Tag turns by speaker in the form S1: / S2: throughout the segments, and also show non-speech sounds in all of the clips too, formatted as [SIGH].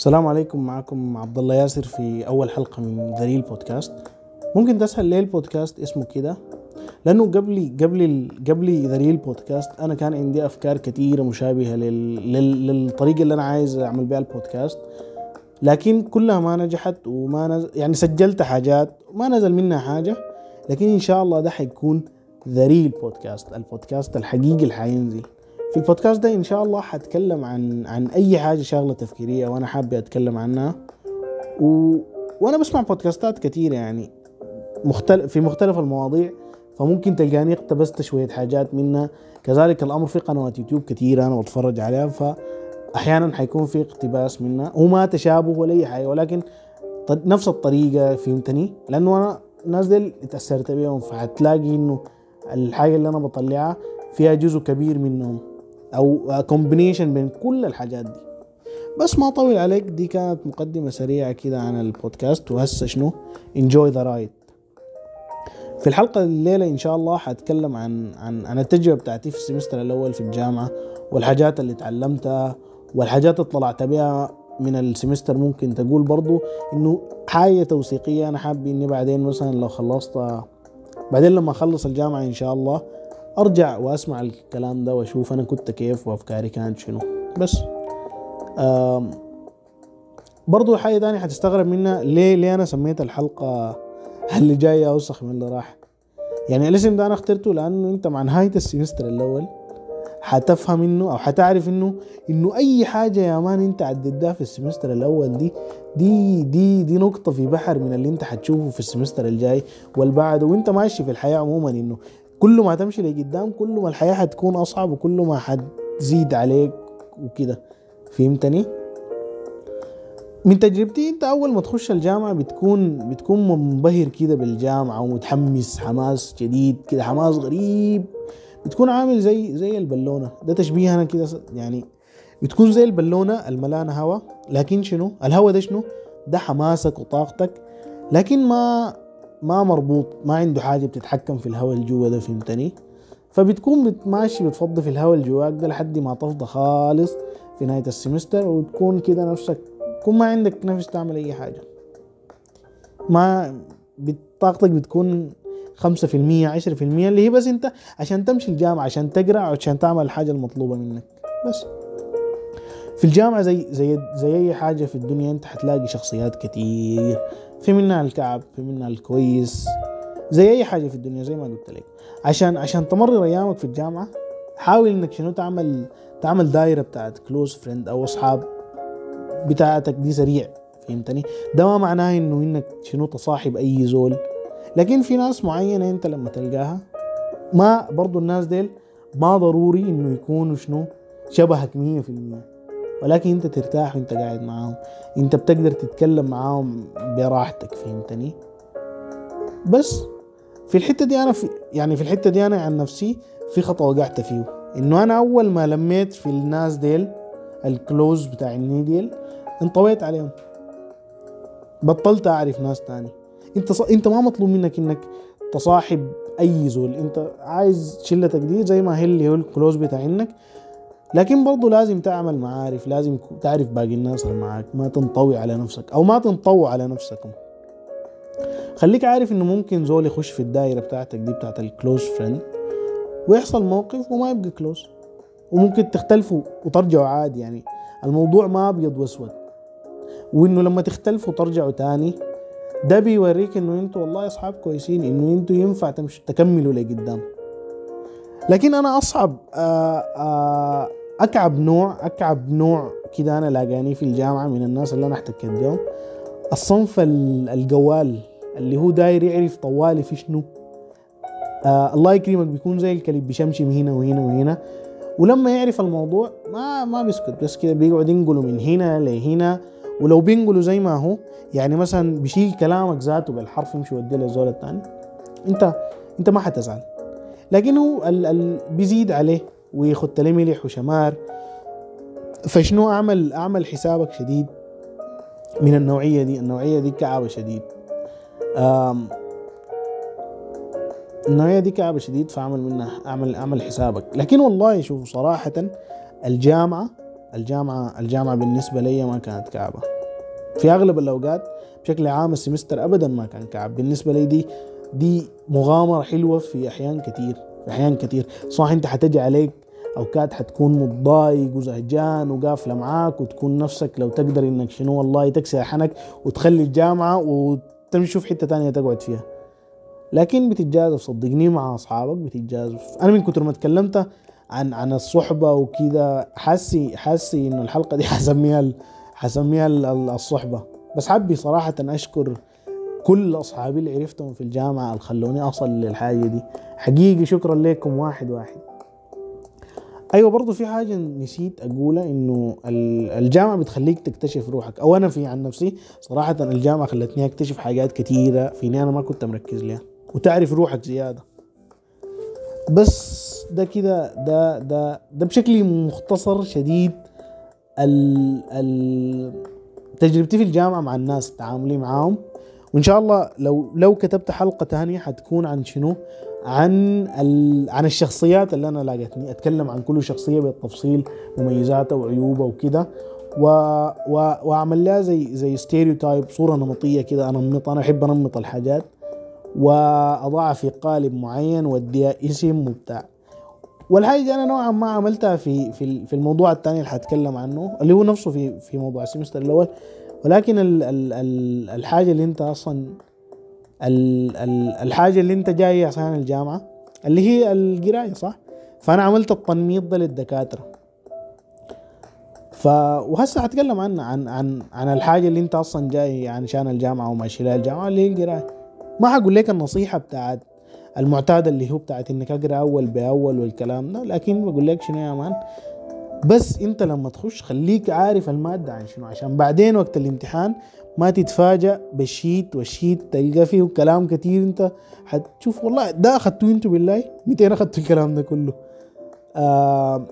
S1: السلام عليكم معكم عبد الله ياسر في أول حلقة من ذليل بودكاست. ممكن تسأل ليه البودكاست اسمه كده؟ لأنه قبل قبل قبل ذليل بودكاست أنا كان عندي أفكار كثيره مشابهة. لل... للطريقة اللي أنا عايز أعمل بها البودكاست. لكن كلها ما نجحت وما نزل يعني سجلت حاجات وما نزل منها حاجة. لكن إن شاء الله ده حيكون ذريل بودكاست البودكاست الحقيقي اللي حينزل في البودكاست ده إن شاء الله حتكلم عن عن أي حاجة شغله تفكيرية وأنا حابب أتكلم عنها. و... وأنا بسمع بودكاستات كتير يعني مختلف في مختلف المواضيع فممكن تلقاني اقتبست شوية حاجات منها. كذلك الأمر في قنوات يوتيوب كتير أنا بتفرج عليها فأحيانا حيكون في اقتباس منها. هو ما تشابه ولا أي حاجة ولكن نفس الطريقة فهمتني؟ لأنه أنا الناس دي اتأثرت بيهم فحتلاقي إنه الحاجة اللي أنا بطلعها فيها جزء كبير منهم. أو combination بين كل الحاجات دي. بس ما طول عليك دي كانت مقدمة سريعة كده عن البودكاست وهسه شنو؟ Enjoy the ride. في الحلقة الليلة إن شاء الله حاتكلم عن عن عن التجربة بتاعتي في السمستر الأول في الجامعة والحاجات اللي تعلمتها والحاجات اللي طلعت بها من السمستر. ممكن تقول برضو إنه حاجة توثيقية أنا حابب إني بعدين مثلا لو خلصت بعدين لما أخلص الجامعة إن شاء الله أرجع وأسمع الكلام ده وأشوف أنا كنت كيف وأفكاري كانت شنو. بس برضو حاجة تانية حتستغرب منها ليه ليه أنا سميت الحلقة اللي جاية أوسخ من اللي راح؟ يعني الاسم ده أنا اخترته لأنه أنت مع نهاية ال semester الأول حتفهم إنه أو حتعرف انه إنه أي حاجة يا man أنت عديتها في ال semester الأول دي دي دي دي نقطة في بحر من اللي أنت حتشوفه في ال semester الجاي والبعد وأنت ماشي في الحياة عموما إنه كل ما تمشي لقدام كل ما الحياة حتكون أصعب وكل ما حتزيد عليك وكده. فهمتني؟ من تجربتي أنت أول ما تخش الجامعة بتكون بتكون منبهر كده بالجامعة ومتحمس حماس جديد كده حماس غريب. بتكون عامل زي زي البالونة. ده تشبيه أنا كده يعني بتكون زي البالونة الملانة هوا. لكن شنو؟ الهوا ده شنو؟ ده حماسك وطاقتك. لكن ما ما مربوط ما عنده حاجة بتتحكم في الهواء اللي جوا ده فهمتني؟ فبتكون ماشي بتفضي في الهواء اللي جواك ده لحد ما تفضى خالص في نهاية السمستر وتكون كده نفسك تكون ما عندك نفس تعمل أي حاجة. ما طاقتك بتكون خمسة في المية عشرة في المية اللي هي بس أنت عشان تمشي الجامعة عشان تقرأ عشان تعمل الحاجة المطلوبة منك بس. في الجامعة زي زي زي أي حاجة في الدنيا أنت حتلاقي شخصيات كتير في منها الكعب في منها الكويس زي أي حاجة في الدنيا زي ما قلت لك. عشان عشان تمرر أيامك في الجامعة حاول إنك شنو تعمل تعمل دايرة بتاعت close friend أو أصحاب بتاعتك دي سريع فهمتني؟ ده ما معناه إنه إنك شنو تصاحب أي زول. لكن في ناس معينة أنت لما تلقاها ما برضو الناس ديل ما ضروري إنه يكونوا شنو شبهك مية في المية. ولكن انت ترتاح وانت قاعد معاهم. انت بتقدر تتكلم معاهم براحتك فهمتني؟ بس في الحتة دي أنا في يعني في الحتة دي أنا عن نفسي في خطا وقعت فيه. إنه أنا أول ما لميت في الناس ديل ال close بتاع ديل انطويت عليهم. بطلت أعرف ناس تاني. انت ص... انت ما مطلوب منك إنك تصاحب أي زول. انت عايز شلتك دي زي ما هي اللي هو ال close بتاعينك لكن برضه لازم تعمل معارف لازم تعرف باقي الناس اللي معاك ما تنطوي على نفسك أو ما تنطوي على نفسكم. خليك عارف إنه ممكن زول يخش في الدائرة بتاعتك دي بتاعت ال close friend ويحصل موقف وما يبقى close وممكن تختلفوا وترجعوا عادي يعني. الموضوع ما أبيض وأسود. وإنه لما تختلفوا ترجعوا تاني ده بيوريك إنه أنتوا والله أصحاب كويسين إنه أنتوا ينفع تمشوا تكملوا لقدام. لكن أنا أصعب آآ آآ أكعب نوع أكعب نوع كده أنا لاقاني في الجامعة من الناس اللي أنا أحتكيت بهم الصنف الجوال اللي هو داير يعرف طوالي في شنو. آه الله يكرمك بيكون زي الكلب بيشمشم هنا وهنا وهنا. ولما يعرف الموضوع ما ما بيسكت بس كده بيقعد ينقله من هنا لهنا. ولو بينقله زي ما هو يعني مثلا بيشيل كلامك ذاته بالحرف يمشي يوديه للزول الثاني أنت أنت ما حتزعل. لكن هو ال ال بيزيد عليه. ويخت ملح وشمار فشنو أعمل؟ أعمل حسابك شديد من النوعية دي. النوعية دي كعبة شديد. النوعية دي كعبة شديد فأعمل منها أعمل أعمل حسابك. لكن والله شوف صراحة الجامعة الجامعة الجامعة بالنسبة لي ما كانت كعبة. في أغلب الأوقات بشكل عام السمستر أبدا ما كان كعب. بالنسبة لي دي دي مغامرة حلوة في أحيان كثير في أحيان كثير. صح أنت حتجي عليك أوقات حتكون متضايق وزهجان وقافلة معاك وتكون نفسك لو تقدر إنك شنو والله تكسر حنك وتخلي الجامعة وتمشي في حتة تانية تقعد فيها. لكن بتتجازف صدقني مع أصحابك بتتجازف. أنا من كتر ما تكلمت عن عن الصحبة وكذا حاسي حاسي إنه الحلقة دي [LAUGHS] حسميها حسميها الصحبة. بس حبي صراحة أشكر كل أصحابي اللي عرفتهم في الجامعة اللي خلوني أصل للحاجة دي. حقيقي شكرا لكم واحد واحد. أيوه برضه في حاجة نسيت أقولها إنه الجامعة بتخليك تكتشف روحك. أو أنا في عن نفسي صراحة الجامعة خلتني أكتشف حاجات كثيره فيني أنا ما كنت مركز لها وتعرف روحك زيادة. بس ده كده ده ده ده بشكل مختصر شديد ال ال تجربتي في الجامعة مع الناس تعاملي معاهم. وإن شاء الله لو لو كتبت حلقة تانية حتكون عن شنو؟ عن عن الشخصيات اللي أنا لاقتني أتكلم عن كل شخصية بالتفصيل مميزاتها وعيوبها وكده. و... و... وأعمل لها زي زي ستيريوتايب صورة نمطية كده أنمط أنا أحب أنمط الحاجات. وأضعها في قالب معين وأديها اسم وبتاع والحاجة دي أنا نوعا ما عملتها في في في الموضوع الثاني اللي حاتكلم عنه اللي هو نفسه في في موضوع السمستر الأول. ولكن ال ال ال الحاجة اللي انت أصلا ال ال الحاجة اللي انت جاي عشان الجامعة اللي هي القراية صح؟ فأنا عملت التنميط ده للدكاترة. ف وهسه حتكلم عن عن عن عن الحاجة اللي انت أصلا جاي عشان الجامعة وماشي لها الجامعة اللي هي القراية. ما حقول لك النصيحة بتاعت المعتادة اللي هو بتاعت إنك أقرأ أول بأول والكلام ده لكن بقول لك شنو يا man بس انت لما تخش خليك عارف المادة عن شنو عشان بعدين وقت الامتحان ما تتفاجأ بال sheet وال sheet تلقى فيه كلام كتير انت حتشوف والله ده اخذتوه أنتوا بالله؟ متى اخذتوا الكلام ده كله؟ آه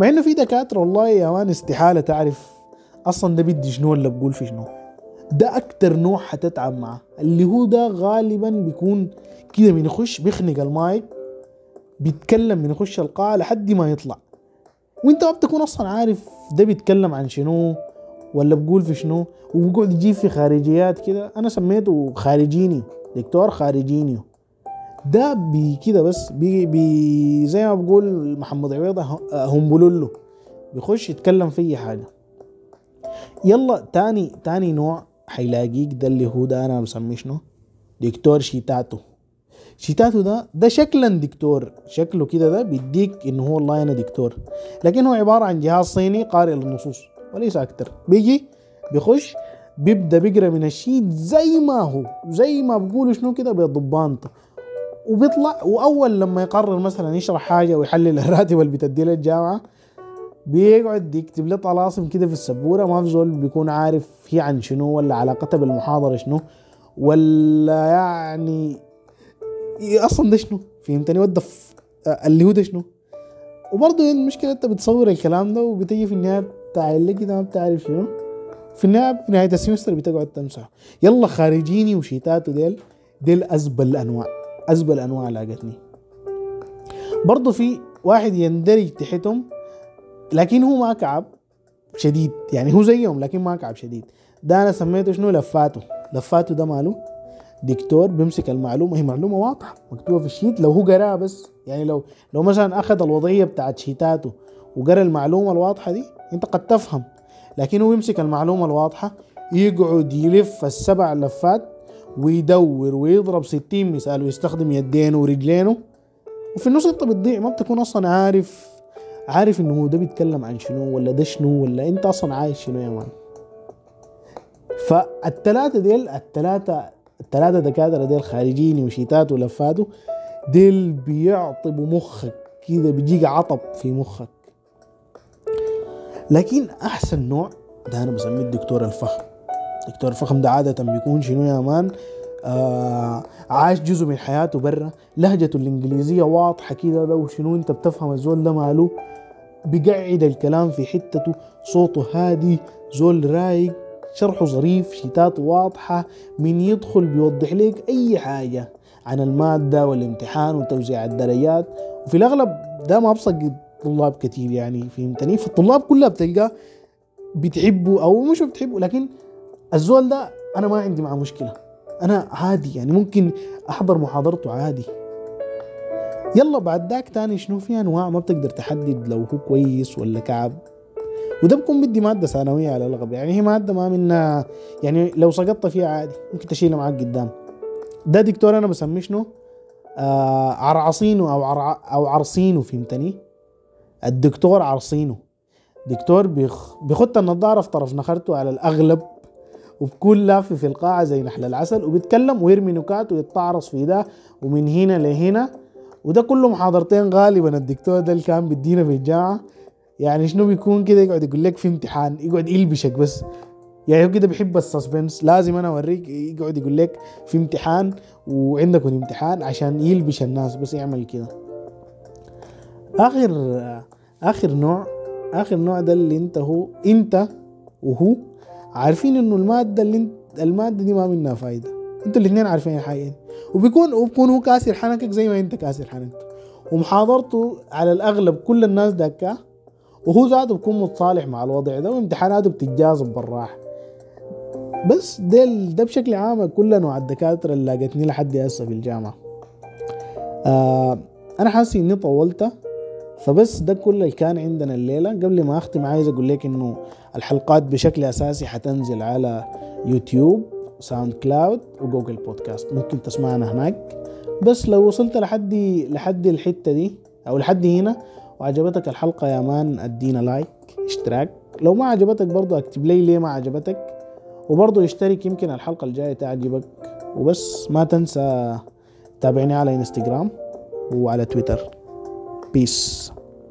S1: مع إنه في دكاترة والله يا man استحالة تعرف أصلا ده بدي شنو ولا بقول في شنو. ده أكتر نوع حتتعب معه اللي هو ده غالبا بيكون كده من يخش بيخنق المايك بيتكلم من يخش القاعة لحد ما يطلع. وانت ما بتكون أصلا عارف ده بيتكلم عن شنو ولا بقول في شنو وبقعد يجيب في خارجيات كده. أنا سميته خارجيني دكتور خارجيني ده بي كده بس بي, بي زي ما بقول محمد عويضة همبلولو بيخش يتكلم في أي حاجة. يلا تاني تاني نوع حيلاقيك ده اللي هو ده أنا مسميه شنو؟ دكتور شيتاتو. شيتاتو ده ده شكلا دكتور. شكله كده ده بيديك إنه هو والله أنا دكتور. لكن هو عبارة عن جهاز صيني قارئ للنصوص وليس أكتر. بيجي بيخش بيبدأ بيقرأ من ال sheet زي ما هو زي ما بقولوا شنو كده بضبانته وبيطلع وأول لما يقرر مثلا يشرح حاجة ويحلل الراتب اللي بتدي له الجامعة بيقعد يكتب له طلاسم كده في السبورة. ما في زول بيكون عارف هي عن شنو ولا علاقتها بالمحاضرة شنو ولا يعني أصلا ده شنو؟ فهمتني؟ ودف اللي هو ده شنو؟ وبرضه المشكلة إنت بتصور الكلام ده وبتيجي في النهاية بتاع اللي كده ما بتعرف شنو؟ في النهاية في نهاية السمستر بتقعد تمسح يلا خارجيني وشيتات وديل ديل أزبل انواع أزبل أنواع لاقتني. برضه في واحد يندرج تحتهم لكن هو ما كعب شديد يعني هو زيهم لكن ما كعب شديد. ده أنا سميته شنو؟ لفاته لفاته ده ماله؟ دكتور بيمسك المعلومة هي معلومة واضحة مكتوبة في الشيت لو هو قرأها بس يعني لو لو مثلا أخذ الوضعية بتاعت شيتاته وقرأ المعلومة الواضحة دي أنت قد تفهم. لكن هو يمسك المعلومة الواضحة يقعد يلف السبع لفات ويدور ويضرب ستين مثال ويستخدم يدينه ورجلينه. وفي النص أنت بتضيع ما بتكون أصلا عارف عارف إنه هو ده بيتكلم عن شنو ولا ده شنو ولا أنت أصلا عايش شنو يا man. فالتلاتة ديل التلاتة التلاتة دكاترة ديل خارجيني وشيتات ولفاته ديل بيعطبوا مخك كده بيجيك عطب في مخك. لكن أحسن نوع ده أنا بسميه الدكتور الفخم. الدكتور الفخم ده عادة بيكون شنو يا man؟ آه عاش جزء من حياته برا. لهجته الإنجليزية واضحة كده ده وشنو أنت بتفهم الزول ده ماله؟ بيقعد الكلام في حتته صوته هادي زول رايق. شرحه ظريف شتاته واضحة من يدخل بيوضح لك أي حاجة عن المادة والامتحان وتوزيع الدرجات. وفي الأغلب ده ما بسقط طلاب كتير يعني فهمتني؟ فالطلاب كلها بتلقى بتحبوا أو مش بتحبوا لكن الزول ده أنا ما عندي معه مشكلة. أنا عادي يعني ممكن أحضر محاضرته عادي. يلا بعد ذاك تاني شنو في أنواع ما بتقدر تحدد لو هو كويس ولا كعب؟ وده بكون بدي مادة ثانوية على الأغلب يعني هي مادة ما منها يعني لو سقطت فيها عادي ممكن تشيلها معاك قدام. ده دكتور أنا بسميه شنو؟ آه عرعصينو أو عرع أو عرصينو فهمتني؟ الدكتور عرصينو. دكتور بيخ بيخط النظارة في طرف نخرته على الأغلب وبكون لافف في القاعة زي نحل العسل وبيتكلم ويرمي نكات ويتعرص في ده ومن هنا لهنا. وده كله محاضرتين غالبا الدكتور ده اللي كان بيدينا في الجامعة. يعني شنو بيكون كده يقعد يقول لك في امتحان يقعد يلبشك بس. يعني هو كده بيحب السسبنس لازم أنا أوريك يقعد يقول لك في امتحان وعندكم امتحان عشان يلبش الناس بس يعمل كده. آخر آخر نوع آخر نوع ده اللي أنت هو أنت وهو عارفين إنه المادة اللي أنت المادة دي ما منها فايدة. أنتوا الاثنين عارفين الحقيقة وبيكون وبكون هو كاسر حنكك زي ما أنت كاسر حنكته ومحاضرته على الأغلب كل الناس دكاه وهو ذاته بيكون متصالح مع الوضع. ده وامتحاناته بتتجاذب بالراحة. بس ده ده بشكل عام كل أنواع الدكاترة اللي لاقتني لحد هسه في الجامعة. آه أنا حاسس إني طولت فبس ده كل اللي كان عندنا الليلة. قبل ما أختم عايز أقول لك إنه الحلقات بشكل أساسي حتنزل على YouTube SoundCloud و Google Podcast. ممكن تسمعنا هناك. بس لو وصلت لحد لحد الحتة دي أو لحد هنا وعجبتك الحلقة يا man؟ أدينا like اشتراك. لو ما عجبتك برضو اكتب لي ليه ما عجبتك وبرضو اشترك يمكن الحلقة الجاية تعجبك. وبس ما تنسى تابعني على إنستغرام وعلى تويتر. بيس